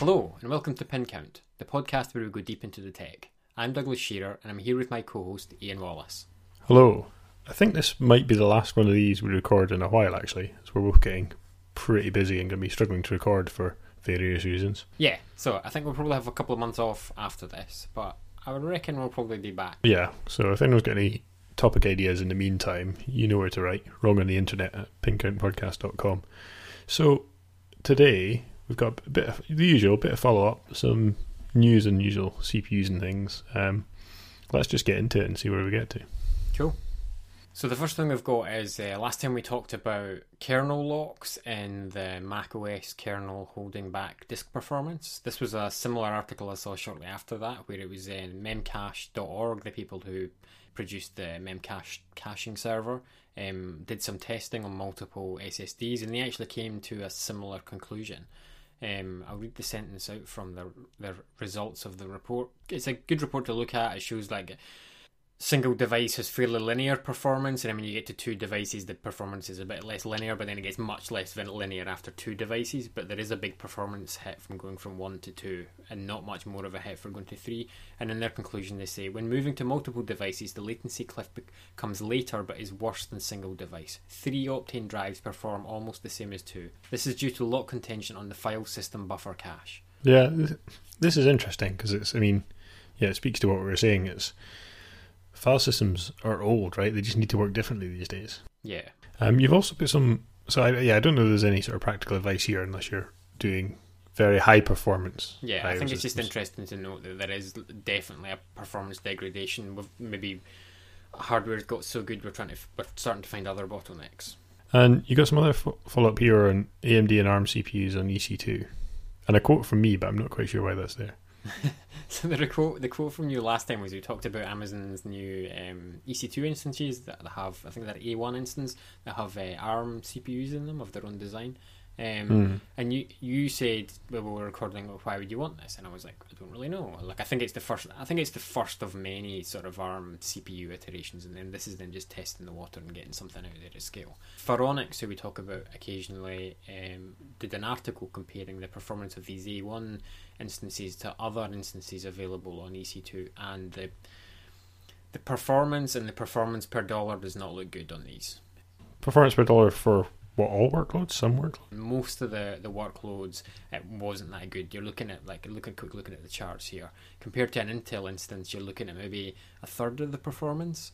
Hello, and welcome to Pin Count, the podcast where we go deep into the tech. I'm Douglas Shearer, and I'm here with my co host, Ian Wallace. Hello. I think this might be the last one of these we record in a while, actually, as we're both getting pretty busy and going to be struggling to record for various reasons. Yeah, so I think we'll probably have a couple of months off after this, but I would reckon we'll probably be back. Yeah, so if anyone's got any topic ideas in the meantime, you know where to write. Wrong on the internet at pincountpodcast.com. So today we've got a bit of the usual, bit of follow up, some news and usual CPUs and things. Um, let's just get into it and see where we get to. Cool. So the first thing we've got is uh, last time we talked about kernel locks and the Mac OS kernel holding back disk performance. This was a similar article I saw shortly after that, where it was in memcache.org, the people who produced the memcache caching server, um, did some testing on multiple SSDs, and they actually came to a similar conclusion. Um, I'll read the sentence out from the the results of the report. It's a good report to look at. It shows like single device has fairly linear performance, and then when you get to two devices, the performance is a bit less linear, but then it gets much less linear after two devices. But there is a big performance hit from going from one to two, and not much more of a hit for going to three. And in their conclusion, they say when moving to multiple devices, the latency cliff comes later but is worse than single device. Three Optane drives perform almost the same as two. This is due to lock contention on the file system buffer cache. Yeah, this is interesting because it's, I mean, yeah, it speaks to what we were saying. It's file systems are old, right? They just need to work differently these days. Yeah. Um, you've also put some. So I, yeah, I don't know. If there's any sort of practical advice here unless you're doing very high performance. Yeah, I think it's just interesting to note that there is definitely a performance degradation. With maybe hardware's got so good, we're trying to we're starting to find other bottlenecks. And you got some other follow up here on AMD and ARM CPUs on EC2, and a quote from me, but I'm not quite sure why that's there. so the quote the quote from you last time was we talked about Amazon's new um, EC2 instances that have I think that A1 instance that have uh, ARM CPUs in them of their own design. Um, mm. And you you said when we were recording, well, why would you want this? And I was like, I don't really know. Like I think it's the first. I think it's the first of many sort of ARM CPU iterations, and then this is then just testing the water and getting something out there at scale. Phoronix, who we talk about occasionally, um, did an article comparing the performance of these A1 instances to other instances available on EC2, and the the performance and the performance per dollar does not look good on these. Performance per dollar for what all workloads? Some workloads. Most of the the workloads it wasn't that good. You're looking at like looking quick looking at the charts here compared to an Intel instance. You're looking at maybe a third of the performance.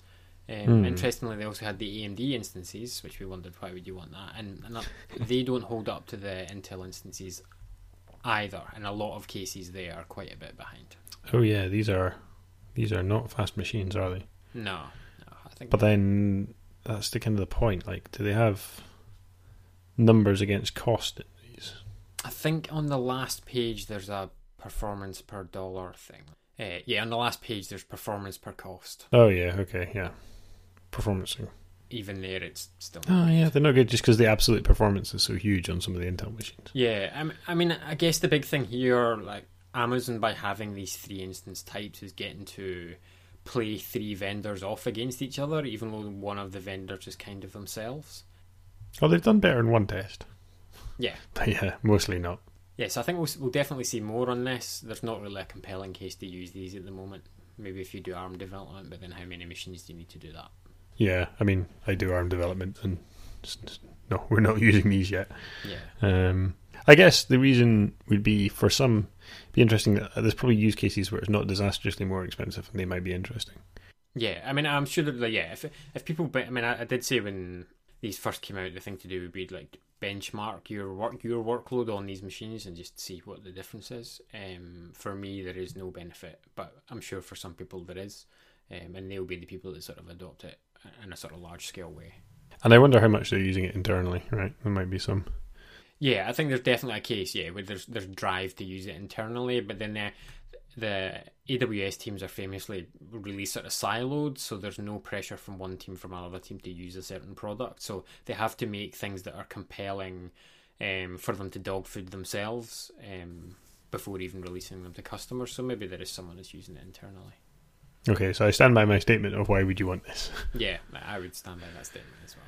Um, mm. Interestingly, they also had the AMD instances, which we wondered why would you want that, and, and that, they don't hold up to the Intel instances either. In a lot of cases, they are quite a bit behind. Oh yeah, these are these are not fast machines, are they? No, no I think. But then that's the kind of the point. Like, do they have numbers against cost in these? I think on the last page there's a performance per dollar thing. Uh, yeah, on the last page there's performance per cost. Oh yeah, okay, yeah, performance. Even there, it's still. Oh yeah, they're not good just because the absolute performance is so huge on some of the Intel machines. Yeah, I mean, I guess the big thing here, like Amazon, by having these three instance types, is getting to play three vendors off against each other, even though one of the vendors is kind of themselves. Oh, they've done better in one test. Yeah. Yeah, mostly not. Yes, I think we'll, we'll definitely see more on this. There's not really a compelling case to use these at the moment. Maybe if you do ARM development, but then how many machines do you need to do that? Yeah, I mean, I do ARM development, and no, we're not using these yet. Yeah. Um, I guess the reason would be for some, be interesting that there's probably use cases where it's not disastrously more expensive, and they might be interesting. Yeah, I mean, I'm sure that yeah, if if people, I mean, I, I did say when these first came out, the thing to do would be like benchmark your work your workload on these machines and just see what the difference is. Um, for me, there is no benefit, but I'm sure for some people there is, um, and they'll be the people that sort of adopt it in a sort of large scale way. And I wonder how much they're using it internally. Right, there might be some. Yeah, I think there's definitely a case. Yeah, where there's there's drive to use it internally, but then the the AWS teams are famously really sort of siloed, so there's no pressure from one team from another team to use a certain product. So they have to make things that are compelling um, for them to dog food themselves um, before even releasing them to customers. So maybe there is someone that's using it internally. Okay, so I stand by my statement of why would you want this? yeah, I would stand by that statement as well.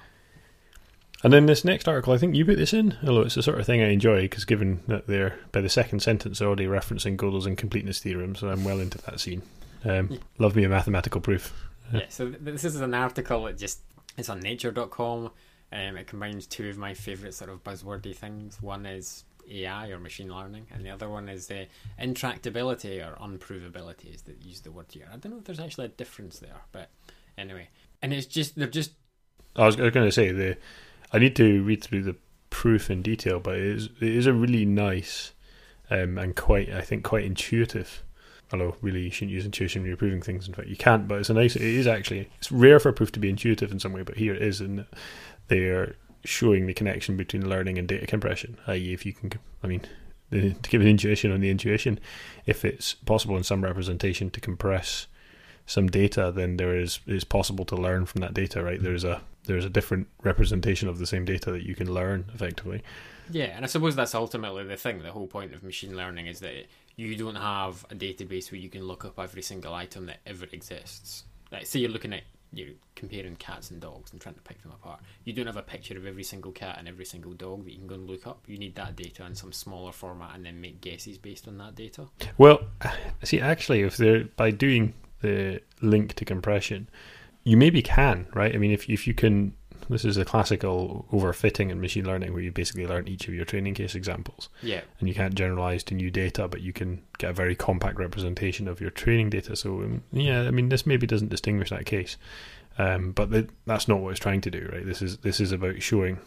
And then this next article, I think you put this in, although it's the sort of thing I enjoy because given that they're by the second sentence they're already referencing Gödel's incompleteness theorem, so I'm well into that scene. Um, Yeah. Love me a mathematical proof. Yeah, so this is an article that just it's on nature.com. Um, it combines two of my favourite sort of buzzwordy things. One is AI or machine learning, and the other one is the intractability or unprovability, is that use the word here. I don't know if there's actually a difference there, but anyway. And it's just they're just I was, going to say the I need to read through the proof in detail, but it is it is a really nice um, and quite I think quite intuitive. Although really you shouldn't use intuition when you're proving things. In fact, you can't. But it's a nice. It is actually it's rare for proof to be intuitive in some way, but here it is, and they're showing the connection between learning and data compression. I.e., if you can, I mean, to give an intuition on the intuition, if it's possible in some representation to compress some data, then there is it's possible to learn from that data. Right? There's a there's a different representation of the same data that you can learn effectively. Yeah, and I suppose that's ultimately the thing. The whole point of machine learning is that you don't have a database where you can look up every single item that ever exists. Like, say you're looking at you're comparing cats and dogs and trying to pick them apart. You don't have a picture of every single cat and every single dog that you can go and look up. You need that data in some smaller format and then make guesses based on that data. Well, see, actually, if they're by doing the link to compression, you maybe can, right? I mean, if if you can, this is a classical overfitting in machine learning where you basically learn each of your training case examples, Yeah, and you can't generalize to new data, but you can get a very compact representation of your training data. So, um, yeah, I mean, this maybe doesn't distinguish that case, um, but that's not what it's trying to do, right? This is this is about showing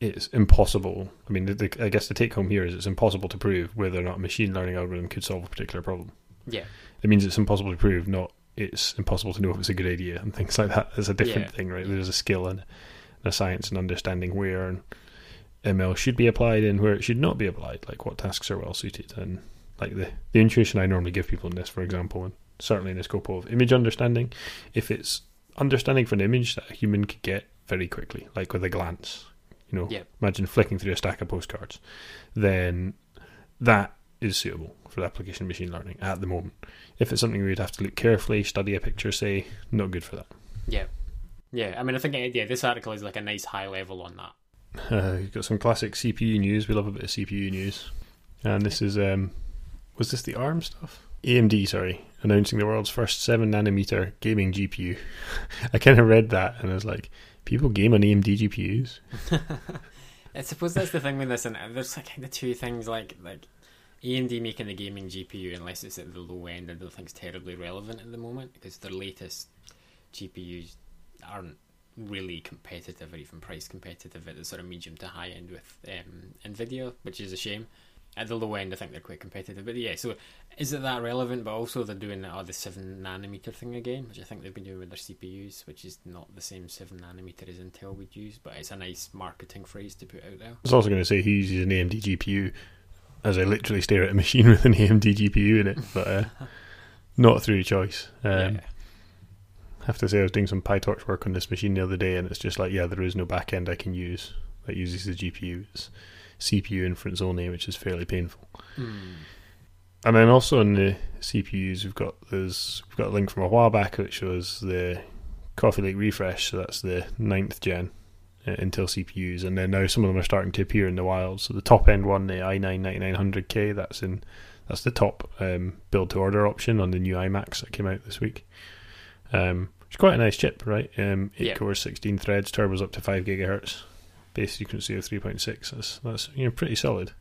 it's impossible. I mean, the, the, I guess the take home here is it's impossible to prove whether or not a machine learning algorithm could solve a particular problem. yeah, It means it's impossible to prove, not it's impossible to know if it's a good idea and things like that. It's a different Yeah. thing, right? There's a skill and a science and understanding where and ML should be applied and where it should not be applied, like what tasks are well suited and like the, the intuition I normally give people in this, for example, and certainly in the scope of image understanding, if it's understanding for an image that a human could get very quickly, like with a glance, you know, Yeah. imagine flicking through a stack of postcards, then that is suitable for the application of machine learning at the moment. If it's something we'd have to look carefully, study a picture, say, not good for that. yeah, yeah. I mean, I think uh, yeah, this article is like a nice high level on that. Uh, you've got some classic CPU news. We love a bit of CPU news. And this is, um, was this the ARM stuff? AMD, sorry, announcing the world's first 7 nanometer gaming GPU. I kind of read that and I was like, people game on AMD GPUs? I suppose that's the thing with this, and there's like of two things like like AMD making the gaming GPU, unless it's at the low end, I don't think it's terribly relevant at the moment because their latest GPUs aren't really competitive or even price competitive at the sort of medium to high end with um, Nvidia, which is a shame. At the low end, I think they're quite competitive, but yeah. So, is it that relevant? But also, they're doing the, oh, seven nanometer thing again, which I think they've been doing with their CPUs, which is not the same seven nanometer as Intel would use, but it's a nice marketing phrase to put out there. I was also going to say he uses an AMD GPU as I literally stare at a machine with an AMD GPU in it, but uh, not through choice. Um, yeah, I have to say, I was doing some PyTorch work on this machine the other day, and it's just like, yeah, there is no back end I can use that uses the GPU. It's CPU inference only, which is fairly painful. Hmm. And then also in the CPUs, we've got there's we've got a link from a while back which shows the Coffee Lake refresh. So that's the ninth gen Intel CPUs, and then now some of them are starting to appear in the wild. So the top end one, the i9 9900K, that's in that's the top um, build to order option on the new iMacs that came out this week. Um, it's quite a nice chip, right? Um, eight Yeah. cores, 16 threads, turbos up to five gigahertz, base frequency of 3.6. That's that's you know pretty solid.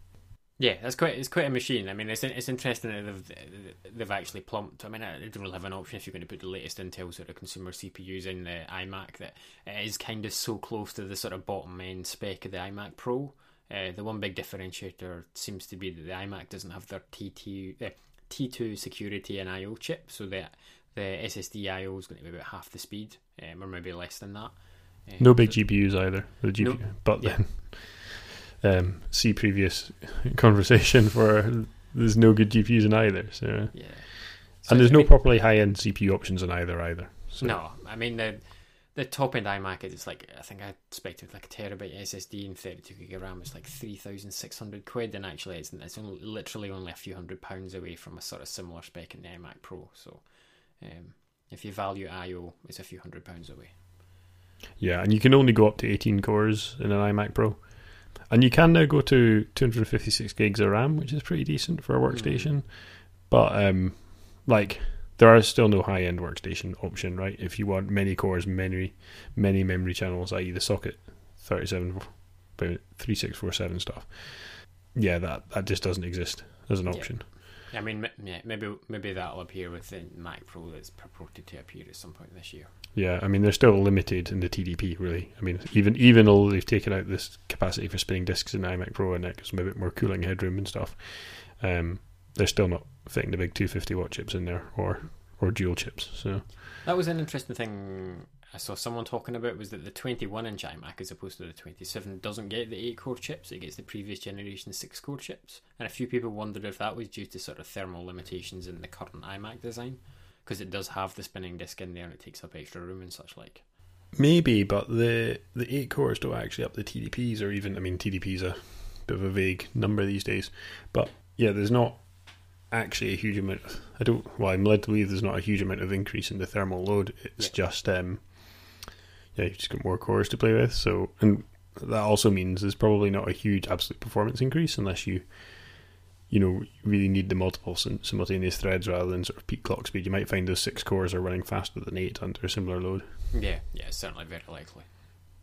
Yeah, that's quite it's quite a machine. I mean, it's it's interesting that they've they've actually plumped. I mean, they don't really have an option if you're going to put the latest Intel sort of consumer CPUs in the iMac that it is kind of so close to the sort of bottom end spec of the iMac Pro. Uh, the one big differentiator seems to be that the iMac doesn't have their T2 uh, T2 security and I/O chip, so that the SSD I/O is going to be about half the speed, um, or maybe less than that. Um, No big so- GPUs either. The GPU, Nope. but Yeah. Um, see previous conversation for there's no good GPUs in either. So Yeah. and there's I no mean- properly high end CPU options in either either. So No, I mean the the top end iMac is like I think I expected like a terabyte SSD and 32 gig of RAM is like 3,600 quid, and actually it's it's only, literally only a few hundred pounds away from a sort of similar spec in the iMac Pro. So, um, if you value I/O, it's a few hundred pounds away. Yeah, and you can only go up to 18 cores in an iMac Pro. And you can now go to 256 gigs of RAM, which is pretty decent for a workstation. Mm. But um, like there is still no high end workstation option, right? If you want many cores, many many memory channels, i.e. the socket 37 3647 stuff. Yeah, that that just doesn't exist as an option. Yeah. I mean, yeah, maybe maybe that'll appear with the Mac Pro that's purported to appear at some point this year. Yeah, I mean they're still limited in the TDP, really. I mean, even even though they've taken out this capacity for spinning disks in iMac Pro and that gives them a bit more cooling headroom and stuff, um, they're still not fitting the big 250 watt chips in there or or dual chips. So that was an interesting thing I saw someone talking about was that the 21 inch iMac as opposed to the 27 doesn't get the 8 core chips, it gets the previous generation 6 core chips. And a few people wondered if that was due to sort of thermal limitations in the current iMac design, because it does have the spinning disk in there and it takes up extra room and such like. Maybe, but the the 8 cores don't actually up the TDPs, or even, I mean, TDP's are a bit of a vague number these days. But yeah, there's not actually a huge amount. I don't. Well, I'm led to believe there's not a huge amount of increase in the thermal load. It's yeah. just um, yeah, you've just got more cores to play with. So, and that also means there's probably not a huge absolute performance increase unless you, you know, really need the multiple simultaneous threads rather than sort of peak clock speed. You might find those six cores are running faster than eight under a similar load. Yeah, yeah, certainly very likely.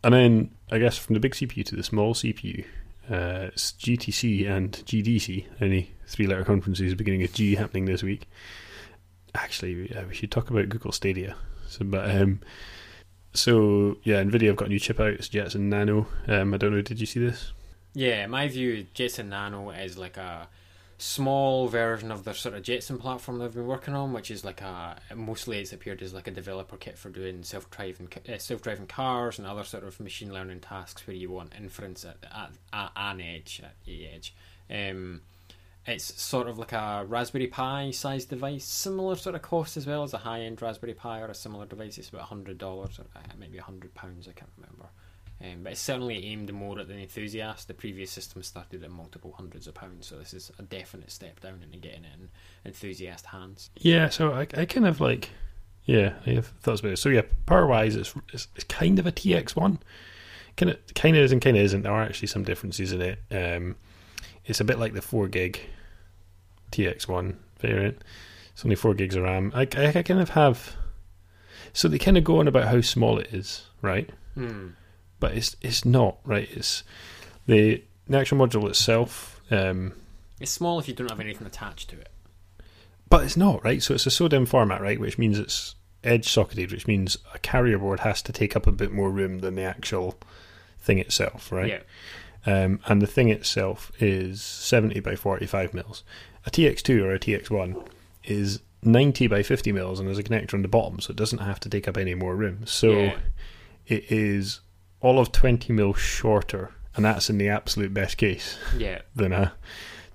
And then I guess from the big CPU to the small CPU, uh, it's GTC and GDC, any three-letter conferences beginning with G happening this week. Actually, we should talk about Google Stadia. So, but um, so yeah, Nvidia have got a new chip out. It's Jetson Nano. Um, I don't know. Did you see this? Yeah, my view, Jetson Nano is like a small version of the sort of Jetson platform they've been working on, which is like a mostly it's appeared as like a developer kit for doing self driving uh, self driving cars and other sort of machine learning tasks where you want inference at, at, at an edge at the edge. Um, it's sort of like a Raspberry Pi sized device, similar sort of cost as well as a high end Raspberry Pi or a similar device. It's about hundred dollars or uh, maybe hundred pounds. I can't remember. Um, but it's certainly aimed more at the enthusiast. The previous system started at multiple hundreds of pounds, so this is a definite step down into getting it in enthusiast hands. Yeah, so I, I kind of like, yeah, I have thoughts about it. So yeah, power wise, it's, it's, it's kind of a TX1. Kind of, kind of is and kind of isn't. There are actually some differences in it. Um, it's a bit like the 4 gig TX1 variant. It's only 4 gigs of RAM. I, I, I kind of have. So they kind of go on about how small it is, right? Hmm. But it's it's not, right? It's the, the actual module itself. Um, it's small if you don't have anything attached to it. But it's not, right? So it's a SODIMM format, right? Which means it's edge socketed, which means a carrier board has to take up a bit more room than the actual thing itself, right? Yeah. Um, and the thing itself is 70 by 45 mils. A TX2 or a TX1 is 90 by 50 mils and there's a connector on the bottom, so it doesn't have to take up any more room. So yeah. it is all of 20 mil shorter, and that's in the absolute best case. Yeah. Than a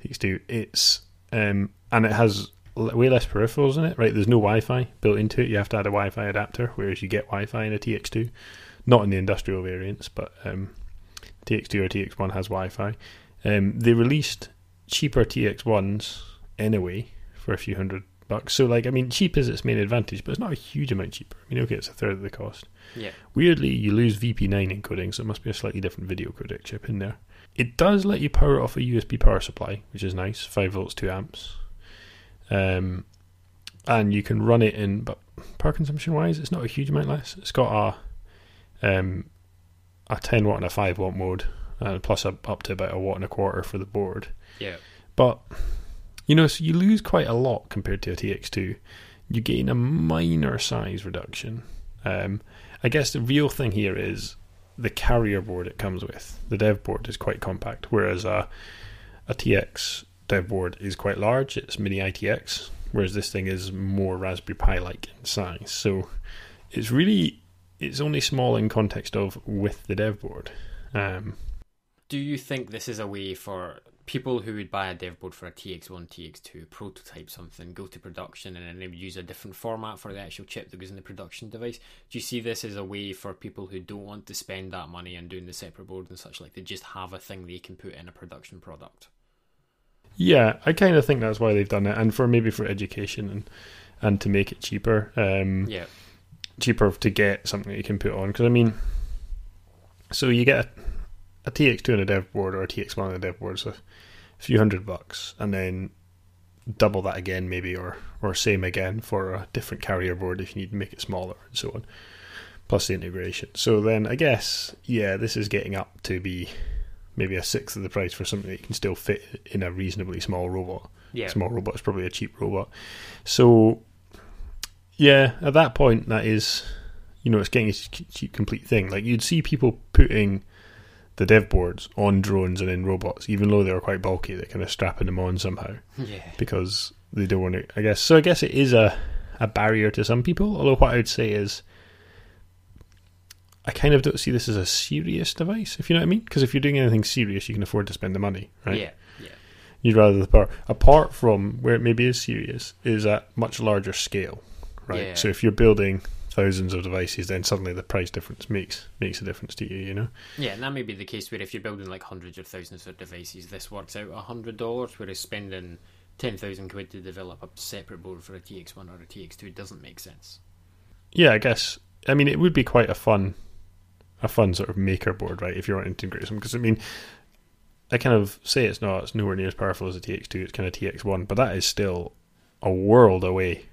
TX2. It's um, and it has way less peripherals in it. Right? There's no Wi-Fi built into it. You have to add a Wi-Fi adapter, whereas you get Wi-Fi in a TX2. Not in the industrial variants, but um, TX2 or TX1 has Wi-Fi. Um, they released cheaper TX1s anyway for a few hundred bucks. So, like, I mean, cheap is its main advantage, but it's not a huge amount cheaper. I mean, okay, it's a third of the cost. Yeah. Weirdly, you lose VP9 encoding, so it must be a slightly different video codec chip in there. It does let you power off a USB power supply, which is nice, five volts, two amps. Um, and you can run it in, but power consumption wise, it's not a huge amount less. It's got a um, a 10 watt and a 5 watt mode, uh, plus up to about a watt and a quarter for the board. Yeah. But, you know, so you lose quite a lot compared to a TX2. You gain a minor size reduction. Um, I guess the real thing here is the carrier board it comes with. The dev board is quite compact, whereas a, a TX dev board is quite large. It's mini ITX, whereas this thing is more Raspberry Pi like in size. So it's really it's only small in context of with the dev board. Um, Do you think this is a way for people who would buy a dev board for a TX1, TX2, prototype something, go to production, and then they would use a different format for the actual chip that goes in the production device? Do you see this as a way for people who don't want to spend that money on doing the separate board and such like to just have a thing they can put in a production product? Yeah, I kind of think that's why they've done it, and for maybe for education and and to make it cheaper. Um, yeah cheaper to get something that you can put on. Because I mean, So you get a, a TX2 on a dev board or a TX1 on a dev board, so a few hundred bucks, and then double that again, maybe, or or same again for a different carrier board if you need to make it smaller and so on. Plus the integration. So then I guess yeah, this is getting up to be maybe a sixth of the price for something that you can still fit in a reasonably small robot. Yeah. Small robot is probably a cheap robot. So yeah, at that point that is you know, it's getting a cheap complete thing. Like you'd see people putting the dev boards on drones and in robots, even though they were quite bulky, they're kind of strapping them on somehow. Yeah. Because they don't want to I guess so I guess it is a a barrier to some people, although what I would say is I kind of don't see this as a serious device, if you know what I mean. Because if you're doing anything serious, you can afford to spend the money, right? Yeah. Yeah. You'd rather the power. Apart from where it maybe is serious, is at much larger scale, right? Yeah. So if you're building thousands of devices, then suddenly the price difference makes makes a difference to you. You know? Yeah, and that may be the case where if you're building like hundreds or thousands of devices, this works out a hundred dollars, whereas spending ten thousand quid to develop a separate board for a TX1 or a TX2 doesn't make sense. Yeah, I guess. I mean, it would be quite a fun, a fun sort of maker board, right? If you want to integrate some, because I mean, I kind of say it's not, it's nowhere near as powerful as a TX2. It's kind of TX1, but that is still a world away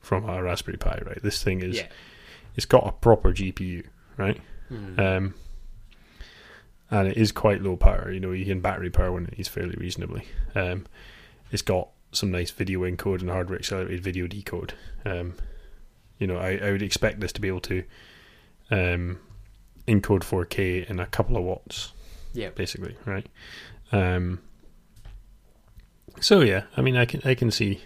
from a Raspberry Pi, right? This thing is, yeah. it's got a proper GPU, right? Mhm. Um, and it is quite low power. You know, you can battery power when it is fairly reasonably. Um, it's got some nice video encode and hardware accelerated video decode. Um, you know, I, I would expect this to be able to um, encode 4K in a couple of watts, yeah. basically, right? Um, so yeah, I mean, I can I can see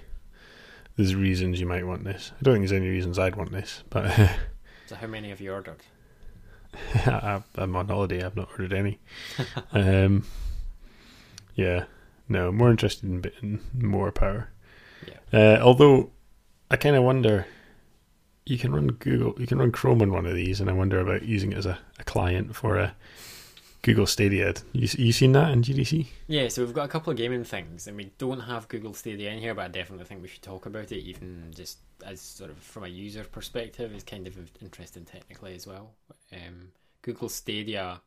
there's reasons you might want this. I don't think there's any reasons I'd want this, but So how many have you ordered? I- I'm on holiday. I've not ordered any. um, yeah, no, more interested in, bit- in more power. Uh, although, I kind of wonder. You can run Google, you can run Chrome on one of these, and I wonder about using it as a, a client for a Google Stadia. You you seen that in GDC? Yeah, so we've got a couple of gaming things, and we don't have Google Stadia in here, but I definitely think we should talk about it, even just as sort of from a user perspective. It's kind of interesting technically as well. Um, Google Stadia.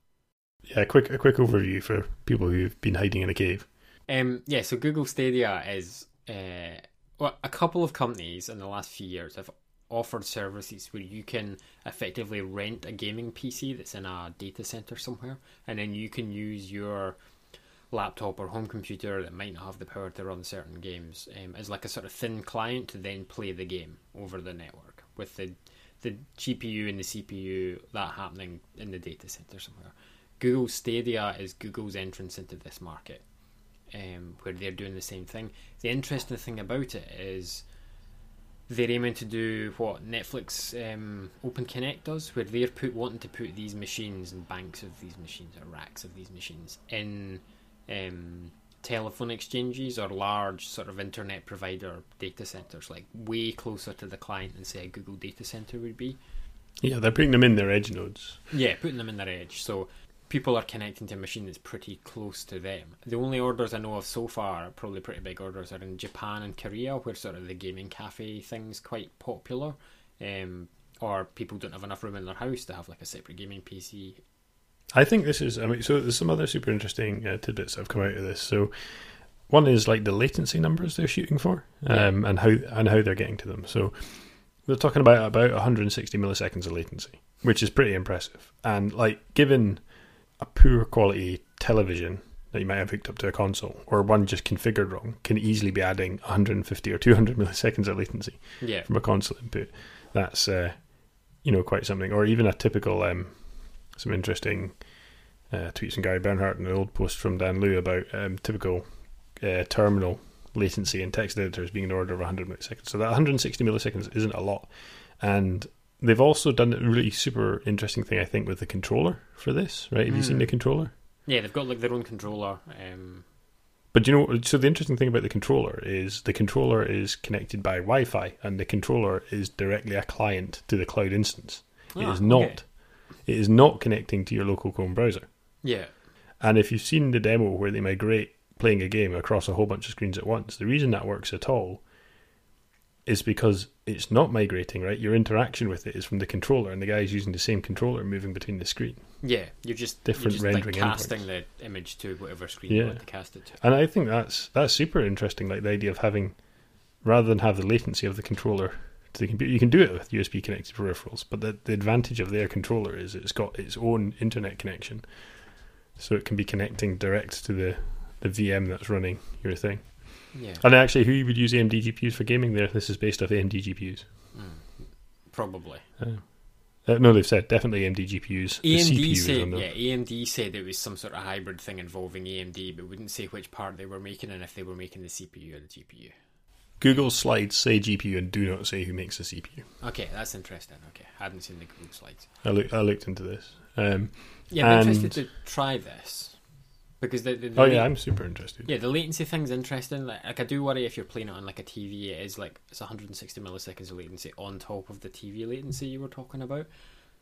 Yeah, a quick a quick overview for people who've been hiding in a cave. Um, yeah, so Google Stadia is uh, well, a couple of companies in the last few years have offered services where you can effectively rent a gaming PC that's in a data center somewhere, and then you can use your laptop or home computer that might not have the power to run certain games um, as like a sort of thin client to then play the game over the network with the the GPU and the CPU that happening in the data center somewhere. Google Stadia is Google's entrance into this market, um, where they're doing the same thing. The interesting thing about it is they're aiming to do what Netflix um, Open Connect does, where they're put wanting to put these machines and banks of these machines or racks of these machines in um, telephone exchanges or large sort of internet provider data centers, like way closer to the client than say a Google data center would be. Yeah, they're putting them in their edge nodes. Yeah, putting them in their edge. So people are connecting to a machine that's pretty close to them. The only orders I know of so far, probably pretty big orders, are in Japan and Korea, where sort of the gaming cafe thing's quite popular. Um, or people don't have enough room in their house to have like a separate gaming PC. I think this is. I mean, so there's some other super interesting uh, tidbits that have come out of this. So one is like the latency numbers they're shooting for, um, and how and how they're getting to them. So they're talking about about 160 milliseconds of latency, which is pretty impressive. And like given a poor quality television that you might have hooked up to a console, or one just configured wrong, can easily be adding 150 or 200 milliseconds of latency Yeah, from a console input. That's uh, you know quite something. Or even a typical um, some interesting uh, tweets from Gary Bernhardt and an old post from Dan Luu about um, typical uh, terminal latency in text editors being an order of 100 milliseconds. So that 160 milliseconds isn't a lot, and they've also done a really super interesting thing I think with the controller for this. Right? Have you seen Mm. the controller? yeah, they've got like their own controller. Um, But you know, so the interesting thing about the controller is the controller is connected by Wi-Fi, and the controller is directly a client to the cloud instance. It Ah, is not. okay. It is not connecting to your local Chrome browser. yeah, And if you've seen the demo where they migrate playing a game across a whole bunch of screens at once, the reason that works at all is because it's not migrating, right? Your interaction with it is from the controller, and the guy's using the same controller moving between the screen. Yeah, you're just Different you're just, rendering like, casting the image to whatever screen you Yeah. want to cast it to. And I think that's that's super interesting. Like the idea of having, rather than have the latency of the controller to the computer, you can do it with USB connected peripherals. But the, the advantage of their controller is it's got its own internet connection, so it can be connecting direct to the the VM that's running your thing. Yeah, And actually, who would use AMD GPUs for gaming? There, this is based off AMD GPUs. mm, probably. Uh, no, they've said definitely AMD GPUs. The AMD said, yeah, AMD said it was some sort of hybrid thing involving AMD, but wouldn't say which part they were making and if they were making the CPU or the GPU. Google slides say GPU and do not say who makes the CPU. Okay, that's interesting. Okay, I hadn't seen the Google slides. I, look, I looked into this. Um, Yeah, I'm interested to try this because the, the, the oh yeah, I'm super interested. yeah the latency thing's interesting. Like, like I do worry if you're playing it on like a TV, it is like it's 160 milliseconds of latency on top of the TV latency you were talking about.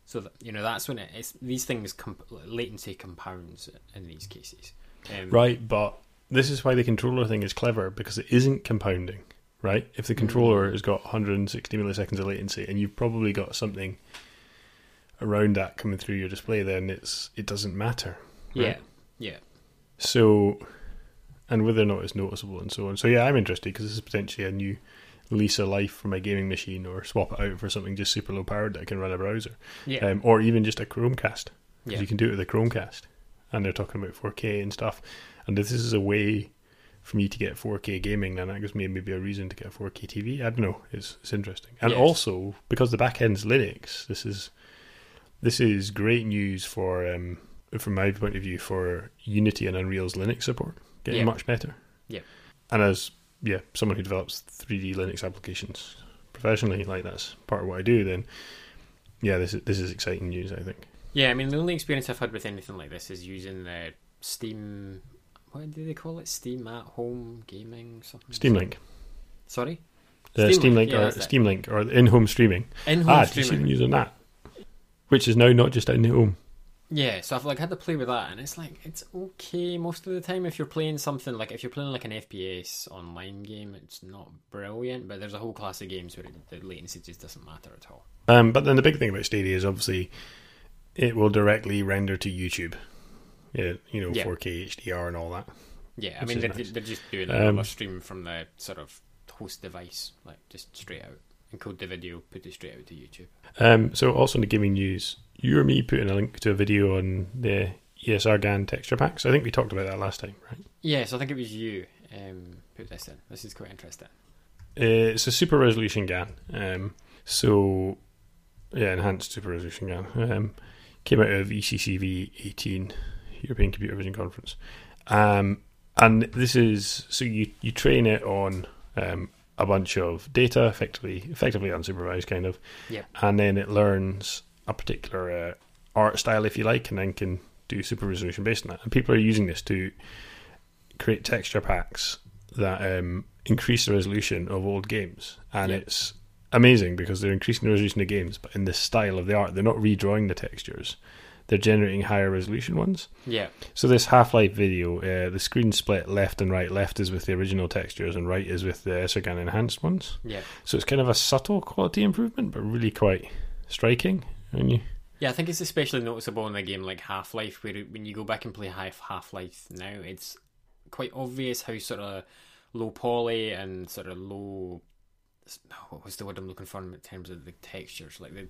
So that, you know that's when it, it's these things comp- latency compounds in these cases. Um, Right, but this is why the controller thing is clever because it isn't compounding. Right, if the controller Mm. has got 160 milliseconds of latency and you've probably got something around that coming through your display, then it's it doesn't matter. Yeah, yeah. So, and whether or not it's noticeable and so on. So yeah, I'm interested because this is potentially a new lease of life for my gaming machine, or swap it out for something just super low powered that I can run a browser, Yeah, um, or even just a Chromecast. yeah. You can do it with a Chromecast, and they're talking about 4K and stuff. And if this is a way for me to get 4K gaming, then that gives me maybe a reason to get a 4K TV. I don't know. It's it's interesting, and Yes. also because the back end's Linux, this is this is great news for um, from my point of view for Unity and Unreal's Linux support getting Yeah. much better. Yeah. and as yeah, someone who develops 3D Linux applications professionally, like that's part of what I do. Then yeah, this is this is exciting news. I think. Yeah, I mean, the only experience I've had with anything like this is using the Steam. What do they call it? Steam at home gaming something. Steam Link. Sorry. Uh, Steam Steam Link, Link yeah, or it. Steam Link or in-home streaming. In home ah, do you see them streaming. using that? Which is now not just in home. Yeah, so I've like had to play with that, and it's like it's okay most of the time. If you're playing something like if you're playing like an FPS online game, it's not brilliant. But there's a whole class of games where it, the latency just doesn't matter at all. Um, but then the big thing about Stadia is obviously it will directly render to YouTube. Yeah, you know, Yeah. 4K HDR and all that. Yeah, I mean they're, nice. they're just doing Um, another stream from the sort of host device, like just straight out, encode the video, put it straight out to YouTube. Um, so also in the gaming news, you or me putting a link to a video on the ESR GAN texture packs. I think we talked about that last time, right? Yes, I think it was you um, put this in. This is quite interesting. Uh, it's a super resolution GAN. Um, so, yeah, enhanced super resolution GAN. Um, came out of ECCV 18, European Computer Vision Conference. Um, and this is so you, you train it on um, a bunch of data, effectively effectively unsupervised, kind of. Yeah. And then it learns a particular uh, art style, if you like, and then can do super resolution based on that. And people are using this to create texture packs that um, increase the resolution of old games, and it's amazing because they're increasing the resolution of games, but in the style of the art, they're not redrawing the textures; they're generating higher resolution ones. Yeah, So this Half Life video, uh, the screen split left and right. Left is with the original textures, and right is with the ESRGAN enhanced ones. yeah, So it's kind of a subtle quality improvement, but really quite striking. And you, yeah. I think it's especially noticeable in a game like Half Life, where when you go back and play Half Half Life now, it's quite obvious how sort of low poly and sort of low. What was the word I'm looking for in terms of the textures? Like the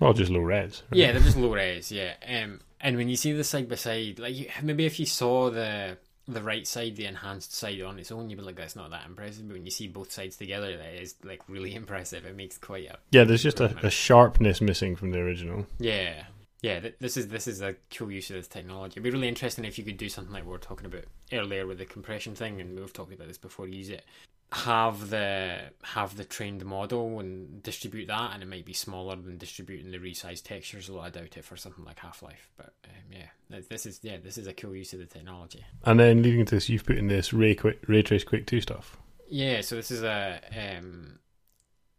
well, just low res. right? Yeah, they're just low res. Yeah, um, and when you see the side by side, like you, maybe if you saw the the right side, the enhanced side on its own, you'd be like, "That's not that impressive." But when you see both sides together, that is like really impressive. It makes quite a yeah. There's just a, a sharpness missing from the original. yeah, yeah. Th- this is this is a cool use of this technology. It'd be really interesting if you could do something like we were talking about earlier with the compression thing, and we've talked about this before. Use it, have the have the trained model and distribute that, and it might be smaller than distributing the resized textures. Although I doubt it for something like Half Life. But um, yeah, this is yeah, this is a cool use of the technology. And then leading into this, you've put in this ray Quake, ray trace Quake two stuff. Yeah, so this is a um,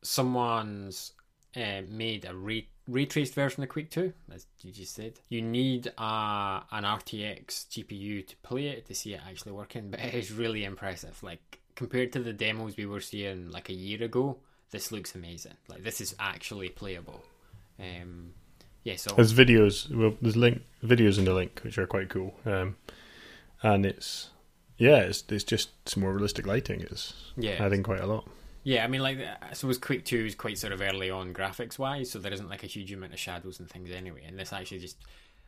someone's uh, made a ray, ray traced version of Quake 2, as you just said. You need a, an RTX GPU to play it to see it actually working, but it is really impressive. Like, compared to the demos we were seeing like a year ago, this looks amazing. Like this is actually playable. Um, yeah, so There's videos. Well, there's link videos in the link which are quite cool. Um, and it's yeah, it's it's just some more realistic lighting. It's yeah, adding quite a lot. Yeah, I mean, like, I suppose Quake 2 is quite sort of early on graphics wise, so there isn't like a huge amount of shadows and things anyway. And this actually just,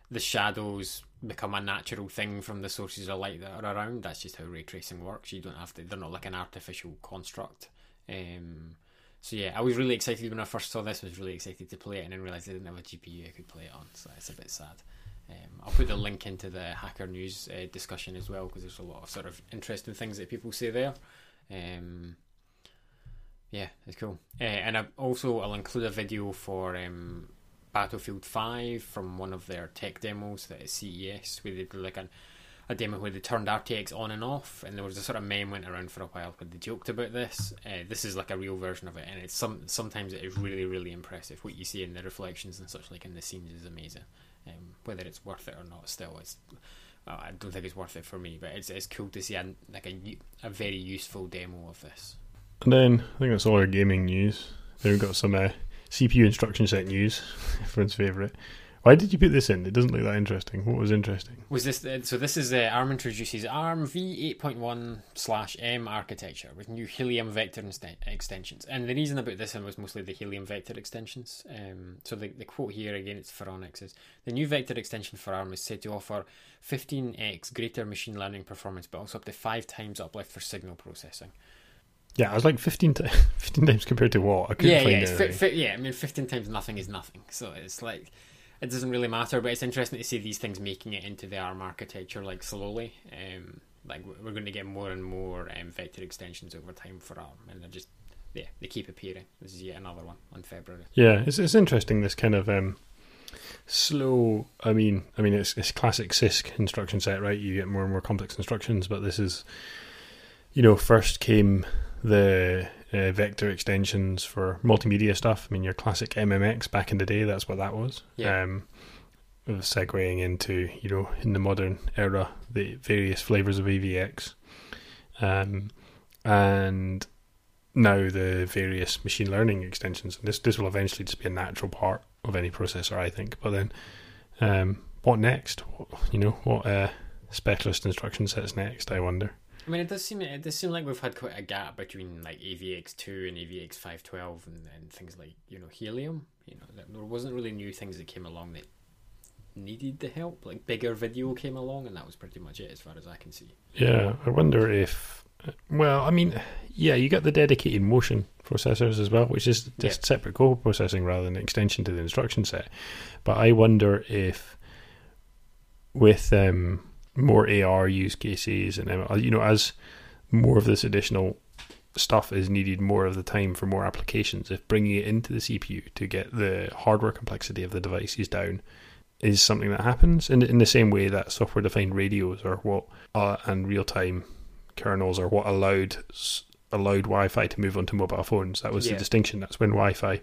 the shadows become a natural thing from the sources of light that are around. That's just how ray tracing works. You don't have to, they're not like an artificial construct. Um, so yeah, I was really excited when I first saw this, I was really excited to play it, and then realised I didn't have a GPU I could play it on, so it's a bit sad. Um, I'll put the link into the Hacker News uh, discussion as well, because there's a lot of sort of interesting things that people say there. Um, yeah, it's cool. Uh, and I also I'll include a video for um, Battlefield Five from one of their tech demos at CES, where they did like a, a demo where they turned RTX on and off, and there was a sort of meme went around for a while where they joked about this. Uh, this is like a real version of it, and it's some sometimes it is really really impressive. What you see in the reflections and such like in the scenes is amazing. Um, whether it's worth it or not, still it's. I don't think it's worth it for me, but it's it's cool to see a, like a a very useful demo of this. And then I think that's all our gaming news. Then we've got some uh, CPU instruction set news, everyone's favourite. Why did you put this in? It doesn't look that interesting. What was interesting? Was this uh, so? This is uh, ARM introduces ARM v8.1 slash M architecture with new Helium vector extensions, and the reason about this one was mostly the Helium vector extensions. Um, so the, the quote here again, it's Phoronix is the new vector extension for ARM is said to offer 15x greater machine learning performance, but also up to five times uplift for signal processing. Yeah, I was like 15, t- 15 times compared to what? I couldn't Yeah, find yeah, it's fi- fi- yeah. I mean, fifteen times nothing is nothing. So it's like it doesn't really matter. But it's interesting to see these things making it into the ARM architecture like slowly. Um, like we're going to get more and more um, vector extensions over time for ARM, and they're just yeah, they keep appearing. This is yet another one on February. Yeah, it's it's interesting this kind of um, slow. I mean, I mean it's it's classic CISC instruction set, right? You get more and more complex instructions, but this is, you know, first came the uh, vector extensions for multimedia stuff. I mean, your classic MMX back in the day, that's what that was. Yeah. Um, segueing into you know in the modern era the various flavors of AVX, um, and now the various machine learning extensions. And this this will eventually just be a natural part of any processor, I think. But then, um, what next? What, you know, what uh, specialist instruction sets next? I wonder. I mean, it does seem it does seem like we've had quite a gap between like AVX two and AVX five twelve and, and things like you know Helium. You know, there, wasn't really new things that came along that needed the help. Like bigger video came along, and that was pretty much it as far as I can see. Yeah, I wonder if. Well, I mean, yeah, you got the dedicated motion processors as well, which is just separate co-processing rather than an extension to the instruction set. But I wonder if with um, more AR use cases and um, you know as more of this additional stuff is needed more of the time for more applications, if bringing it into the CPU to get the hardware complexity of the devices down is something that happens in in the same way that software defined radios are what uh, and real time kernels are what allowed allowed Wi-Fi to move onto mobile phones. That was Yeah. the distinction. That's when Wi-Fi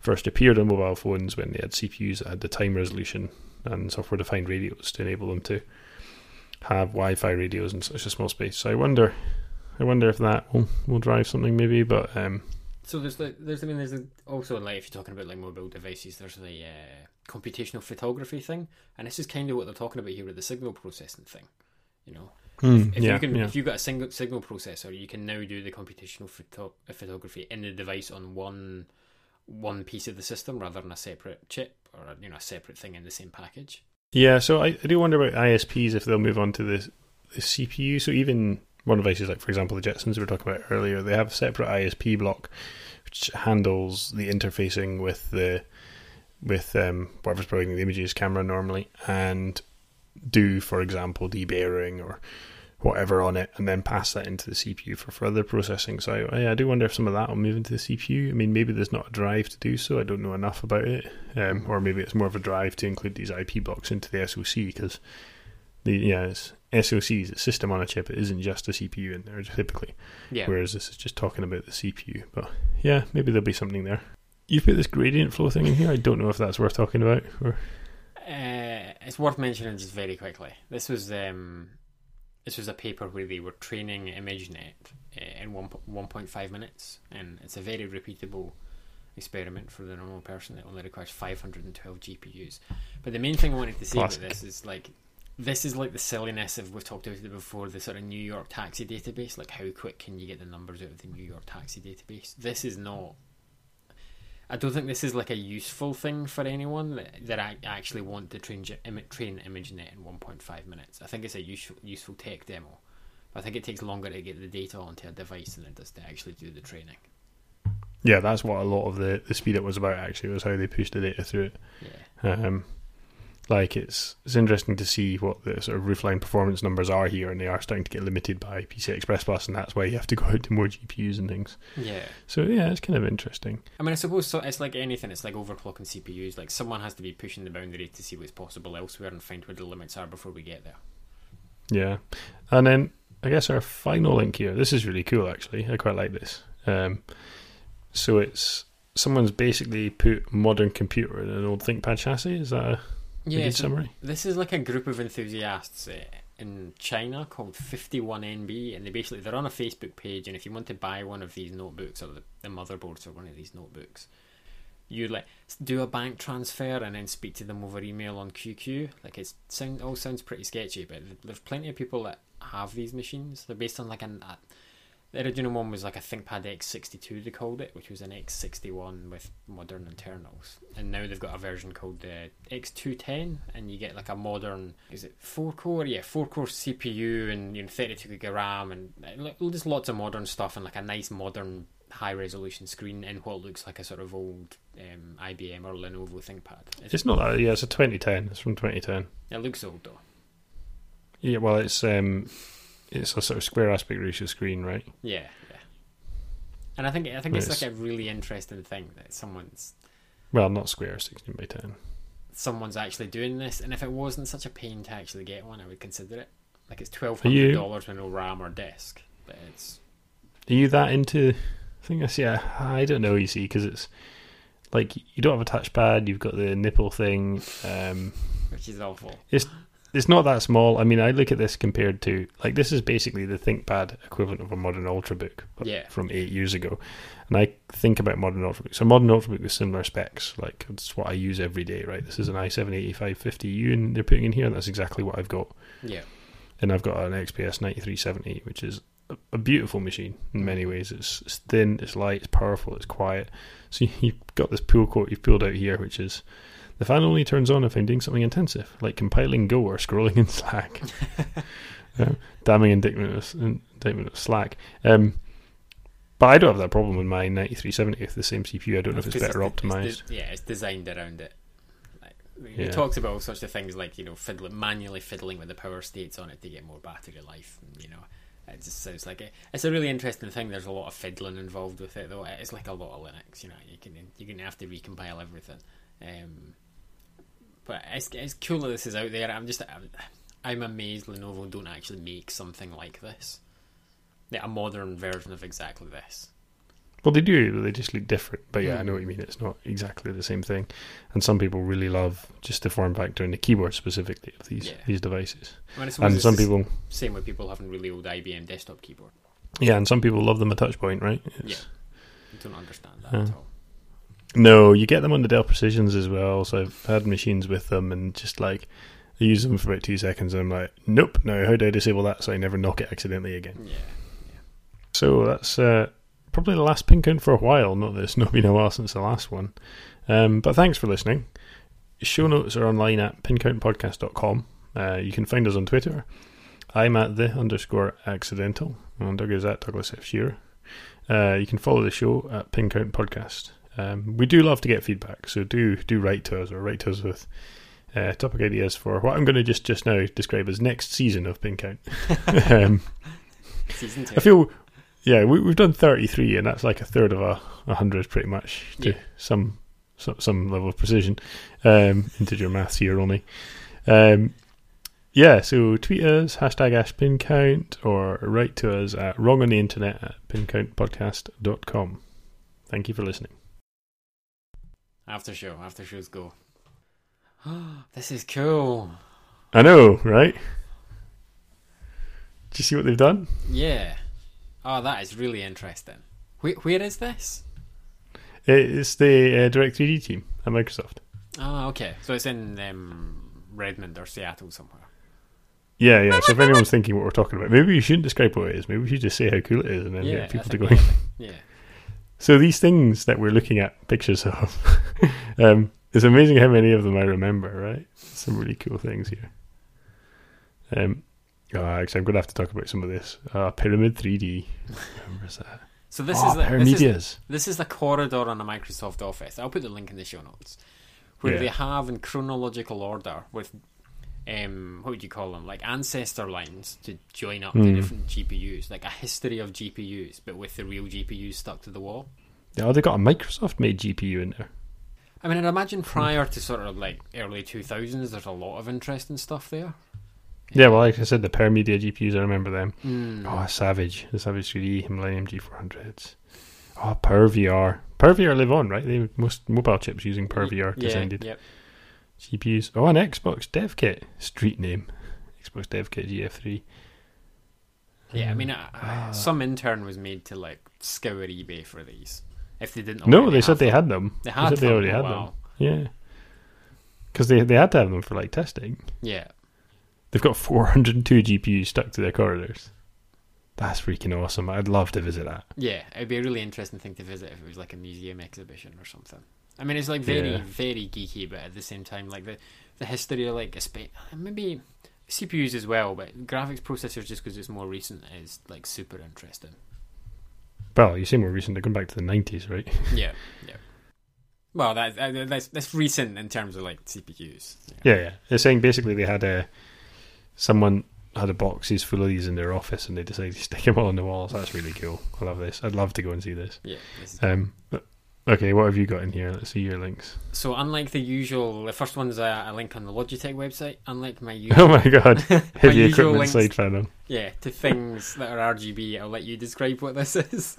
first appeared on mobile phones when they had CPUs that had the time resolution and software defined radios to enable them to have Wi-Fi radios in such a small space. So I wonder, I wonder if that will, will drive something maybe. But um, So there's like there's I mean there's a, also like if you're talking about like mobile devices, there's the uh, computational photography thing, and this is kind of what they're talking about here with the signal processing thing. You know, if yeah, you can yeah. if you've got a single signal processor, you can now do the computational photo- uh, photography in the device on one one piece of the system rather than a separate chip or you know a separate thing in the same package. Yeah, so I, I do wonder about ISPs if they'll move on to the, the CPU. So even one devices like, for example, the Jetsons we were talking about earlier, they have a separate ISP block which handles the interfacing with the with um, whatever's providing the images camera normally, and do, for example, debayering or whatever on it, and then pass that into the CPU for further processing. So I, I do wonder if some of that will move into the CPU. I mean, maybe there's not a drive to do so. I don't know enough about it, um, or maybe it's more of a drive to include these IP blocks into the SoC because the yeah, it's SoCs, a system on a chip. It isn't just a CPU in there typically. Yeah, Whereas this is just talking about the CPU. But yeah, maybe there'll be something there. You've put this gradient flow thing in here. I don't know if that's worth talking about. Or Uh, it's worth mentioning just very quickly. This was um, this was a paper where they were training ImageNet uh, in one one point five minutes, and it's a very repeatable experiment for the normal person. It only requires five hundred and twelve GPUs. But the main thing I wanted to say Classic. about this is like this is like the silliness of we've talked about it before the sort of New York taxi database. Like how quick can you get the numbers out of the New York taxi database? This is not. I don't think this is like a useful thing for anyone that, that I actually want to train train ImageNet in 1.5 minutes. I think it's a useful useful tech demo. But I think it takes longer to get the data onto a device than it does to actually do the training. Yeah, that's what a lot of the, the speed up was about. Actually, was how they pushed the data through it. Yeah. Um, like it's it's interesting to see what the sort of roofline performance numbers are here, and they are starting to get limited by PCI Express bus, and that's why you have to go out to more GPUs and things. Yeah. So yeah, it's kind of interesting. I mean, I suppose so, it's like anything. It's like overclocking CPUs. Like someone has to be pushing the boundary to see what's possible elsewhere and find where the limits are before we get there. Yeah, and then I guess our final link here. This is really cool, actually. I quite like this. Um, so it's someone's basically put modern computer in an old ThinkPad chassis. Is that a, a Yeah. so summary? this is like a group of enthusiasts uh, in China called 51NB, and they basically they're on a Facebook page. And if you want to buy one of these notebooks or the, the motherboards or one of these notebooks, you like do a bank transfer and then speak to them over email on QQ. Like it sound all sounds pretty sketchy, but there's plenty of people that have these machines. They're based on like an. A, the original one was like a ThinkPad X62, they called it, which was an X61 with modern internals. And now they've got a version called the X210, and you get like a modern, is it four core? Yeah, four core CPU and you know 32 gig of RAM, and uh, just lots of modern stuff, and like a nice modern high resolution screen in what looks like a sort of old um, IBM or Lenovo ThinkPad. It's not that. Yeah, it's a 2010. It's from 2010. It looks old though. Yeah, well, it's um, it's a sort of square aspect ratio screen, right? Yeah, yeah. And I think I think it's Yes. like a really interesting thing that someone's Well, not square, 16 by 10. someone's actually doing this, and if it wasn't such a pain to actually get one, I would consider it. Like it's twelve hundred dollars with no RAM or disk, but it's Are you that into? I think that's yeah. I don't know. You see, because it's like you don't have a touchpad. You've got the nipple thing. Um, which is awful. it's not that small. I mean, I look at this compared to like this is basically the ThinkPad equivalent of a modern Ultrabook Yeah. from eight years ago, and I think about modern Ultrabook. So modern Ultrabook with similar specs, like it's what I use every day. Right, this is an i7 8550U, and they're putting in here. And that's exactly what I've got. Yeah, and I've got an XPS 9370, which is a, a beautiful machine in mm. many ways. It's, it's thin, it's light, it's powerful, it's quiet. So you- you've got this pull quote you've pulled out here, which is the fan only turns on if I'm doing something intensive, like compiling Go or scrolling in Slack. uh, damning indictment of, indictment of Slack. Um, but I don't have that problem with my 9370 with the same CPU. I don't know if it's better de- optimized. de- yeah, it's designed around it. Like, Yeah. Talks about all sorts of things like you know fiddling, manually fiddling with the power states on it to get more battery life. And, you know, it just sounds like it. It's a really interesting thing. There's a lot of fiddling involved with it, though. It's like a lot of Linux. You know, you can you're gonna have to recompile everything. Um, but it's it's cool that this is out there. I'm just I'm, I'm amazed Lenovo don't actually make something like this. Like a modern version of exactly this. Well, they do, they just look different. But yeah, I know what you hmm. mean. It's not exactly the same thing. And some people really love just the form factor and the keyboard specifically of these Yeah. these devices. I mean, And it's some people, Same with people having really old IBM desktop keyboard. yeah, and some people love them at touch point, right? Yeah. I don't understand that Yeah. at all. No, you get them on the Dell Precisions as well. So I've had machines with them and just like I use them for about two seconds and I'm like, nope. Now how do I disable that so I never knock it accidentally again? Yeah. So that's uh, probably the last pin count for a while. Not that it's not been a while since the last one. Um, but thanks for listening. Show notes are online at pincountpodcast.com. Uh, you can find us on Twitter. I'm at the underscore accidental, and Doug is at Douglas F. Shearer. Uh, you can follow the show at Pin Count Podcast. Um, we do love to get feedback, so do do write to us or write to us with uh, topic ideas for what I'm going to just just now describe as next season of Pin Count. um, Season two. I feel, yeah, we, we've done 33, and that's like a third of a, a hundred, pretty much, to Yeah. some, some some level of precision. Um, integer maths here only. Um, yeah, so tweet us, hashtag ashpincount, or write to us at wrong on the internet at pincountpodcast.com. Thank you for listening. After show. After shows go. this is cool. I know, right? Do you see what they've done? Yeah. Oh, that is really interesting. Where, where is this? It's the uh, Direct 3D team at Microsoft. Oh, okay. So it's in um, Redmond or Seattle somewhere. Yeah, yeah. So if anyone's thinking what we're talking about, maybe you shouldn't describe what it is. Maybe we should just say how cool it is and then yeah, get people to go. we- Yeah. So these things that we're looking at pictures of, um, it's amazing how many of them I remember. Right, some really cool things here. Um, oh, actually, I'm going to have to talk about some of this. Uh, Pyramid 3D. Remembers that? So this oh, is the, this is This is the corridor on a Microsoft Office. I'll put the link in the show notes, where Yeah. they have in chronological order with, um, what would you call them? Like ancestor lines to join up the Hmm. different GPUs, like a history of GPUs, but with the real GPUs stuck to the wall. Yeah, they got a Microsoft made GPU in there. I mean, I'd imagine prior to sort of like early two thousands, there's a lot of interesting stuff there. Yeah, well, like I said, the Pyramid GPUs, I remember them. Mm. Oh, Savage, the Savage 3D, Millennium G400s. Oh, PowerVR. PowerVR live on, right? They most mobile chips using PowerVR yeah, designed yep. GPUs. Oh, an Xbox Dev Kit. Street name. Xbox Dev Kit GF3. Yeah, I mean, uh, Ah. some intern was made to like scour eBay for these. If they didn't, No, they said have they them. had them. They had they them, already oh, had wow. them. Yeah. Because they, they had to have them for like testing. Yeah, They've got 402 GPUs stuck to their corridors. That's freaking awesome. I'd love to visit that. yeah, it'd be a really interesting thing to visit if it was like a museum exhibition or something. I mean, it's like very, Yeah. very geeky, but at the same time, like the the history of like a spa- maybe CPUs as well, but graphics processors just because it's more recent is like super interesting. Well, you say more recent. They're going back to the 90s, right? Yeah, yeah. Well, that, that that's that's recent in terms of like CPUs. Yeah, yeah. They're saying basically they had a someone had a boxes full of these in their office and they decided to stick them all on the walls. That's really cool. I love this. I'd love to go and see this. yeah. This Um, okay, what have you got in here? Let's see your links. So unlike the usual, the first one's a, a link on the Logitech website. Unlike my usual, Oh my god, heavy usual equipment links- side panel. yeah, to things that are RGB, I'll let you describe what this is.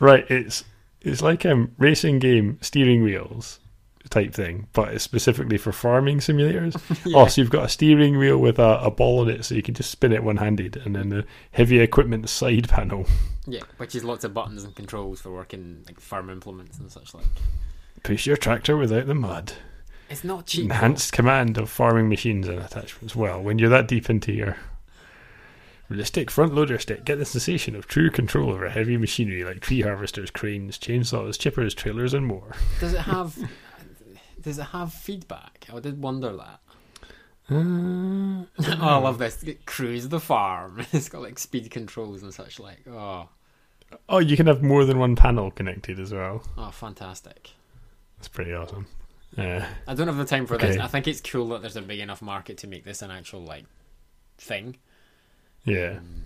Right, it's it's like a racing game steering wheels type thing, but it's specifically for farming simulators. yeah. Oh, so you've got a steering wheel with a, a ball on it, so you can just spin it one handed, and then the heavy equipment side panel. yeah, which is lots of buttons and controls for working like farm implements and such like. Push your tractor without the mud. It's not cheap. though. Enhanced command of farming machines and attachments. Well, when you're that deep into your realistic front loader stick, get the sensation of true control over heavy machinery like tree harvesters, cranes, chainsaws, chippers, trailers, and more. Does it have? does it have feedback? I did wonder that. Uh, oh, I love this. Cruise the farm. It's got like speed controls and such like. Oh, oh, you can have more than one panel connected as well. oh, fantastic. That's pretty awesome. Uh, I don't have the time for this. I think it's cool that there's a big enough market to make this an actual like thing. yeah. Um,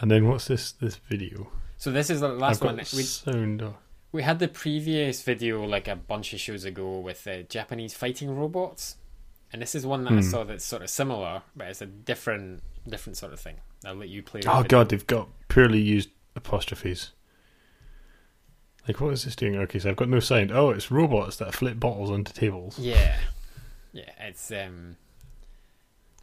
And then what's this this video? so this is the last one. We sound. oh, we had the previous video like a bunch of shows ago with uh, Japanese fighting robots, and this is one that I Hmm. saw that's sort of similar, but it's a different different sort of thing. I'll let you play. the Oh video. god, they've got purely used apostrophes. Like what is this doing? Okay, so I've got no sound. Oh, it's robots that flip bottles onto tables. Yeah, yeah. It's um.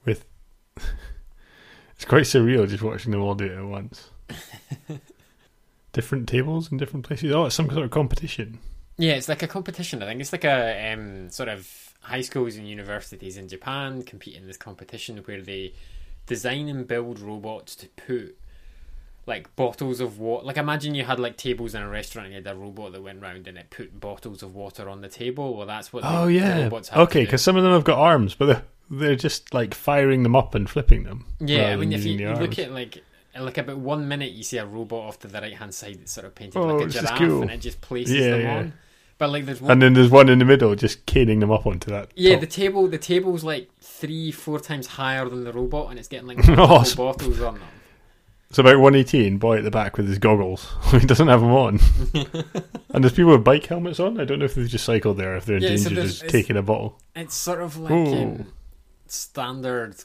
With it's quite surreal just watching them all do it at once. different tables in different places. Oh, it's some sort of competition. Yeah, it's like a competition. I think it's like a um, sort of high schools and universities in Japan compete in this competition where they design and build robots to put like bottles of water. Like imagine you had like tables in a restaurant and you had a robot that went round and it put bottles of water on the table. Well, that's what. Oh the, the yeah. robots have Okay, because some of them have got arms, but they're they're just like firing them up and flipping them. Yeah, I mean, if you, you look at like like about one minute, you see a robot off to the right hand side that's sort of painted Oh, like a giraffe, cool. and it just places Yeah, them yeah. on. But like, there's one. and then there's one in the middle just caning them up onto that. yeah, top. the table the table's like three, four times higher than the robot, and it's getting like sp- bottles on them. It's about 118, boy at the back with his goggles. he doesn't have them on. and there's people with bike helmets on. I don't know if they've just cycled there, if they're in Yeah, danger there's- just taking a bottle. It's sort of like um, standard,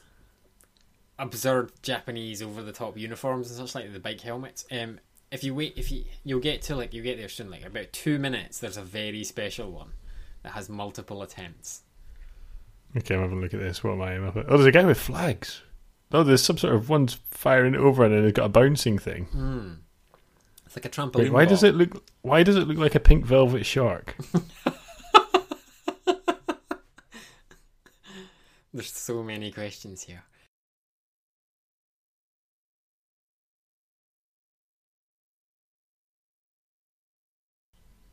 absurd Japanese over the top uniforms and such like the bike helmets. Um, if you wait, if you you'll get to like you get there soon, like about two minutes. There's a very special one that has multiple attempts. Okay, I'm having a look at this. What am I? Oh, there's a guy with flags. Oh, there's some sort of one's firing it over and then it's got a bouncing thing. Hmm. It's like a trampoline. Wait, why does it look? Why does it look like a pink velvet shark? There's so many questions here.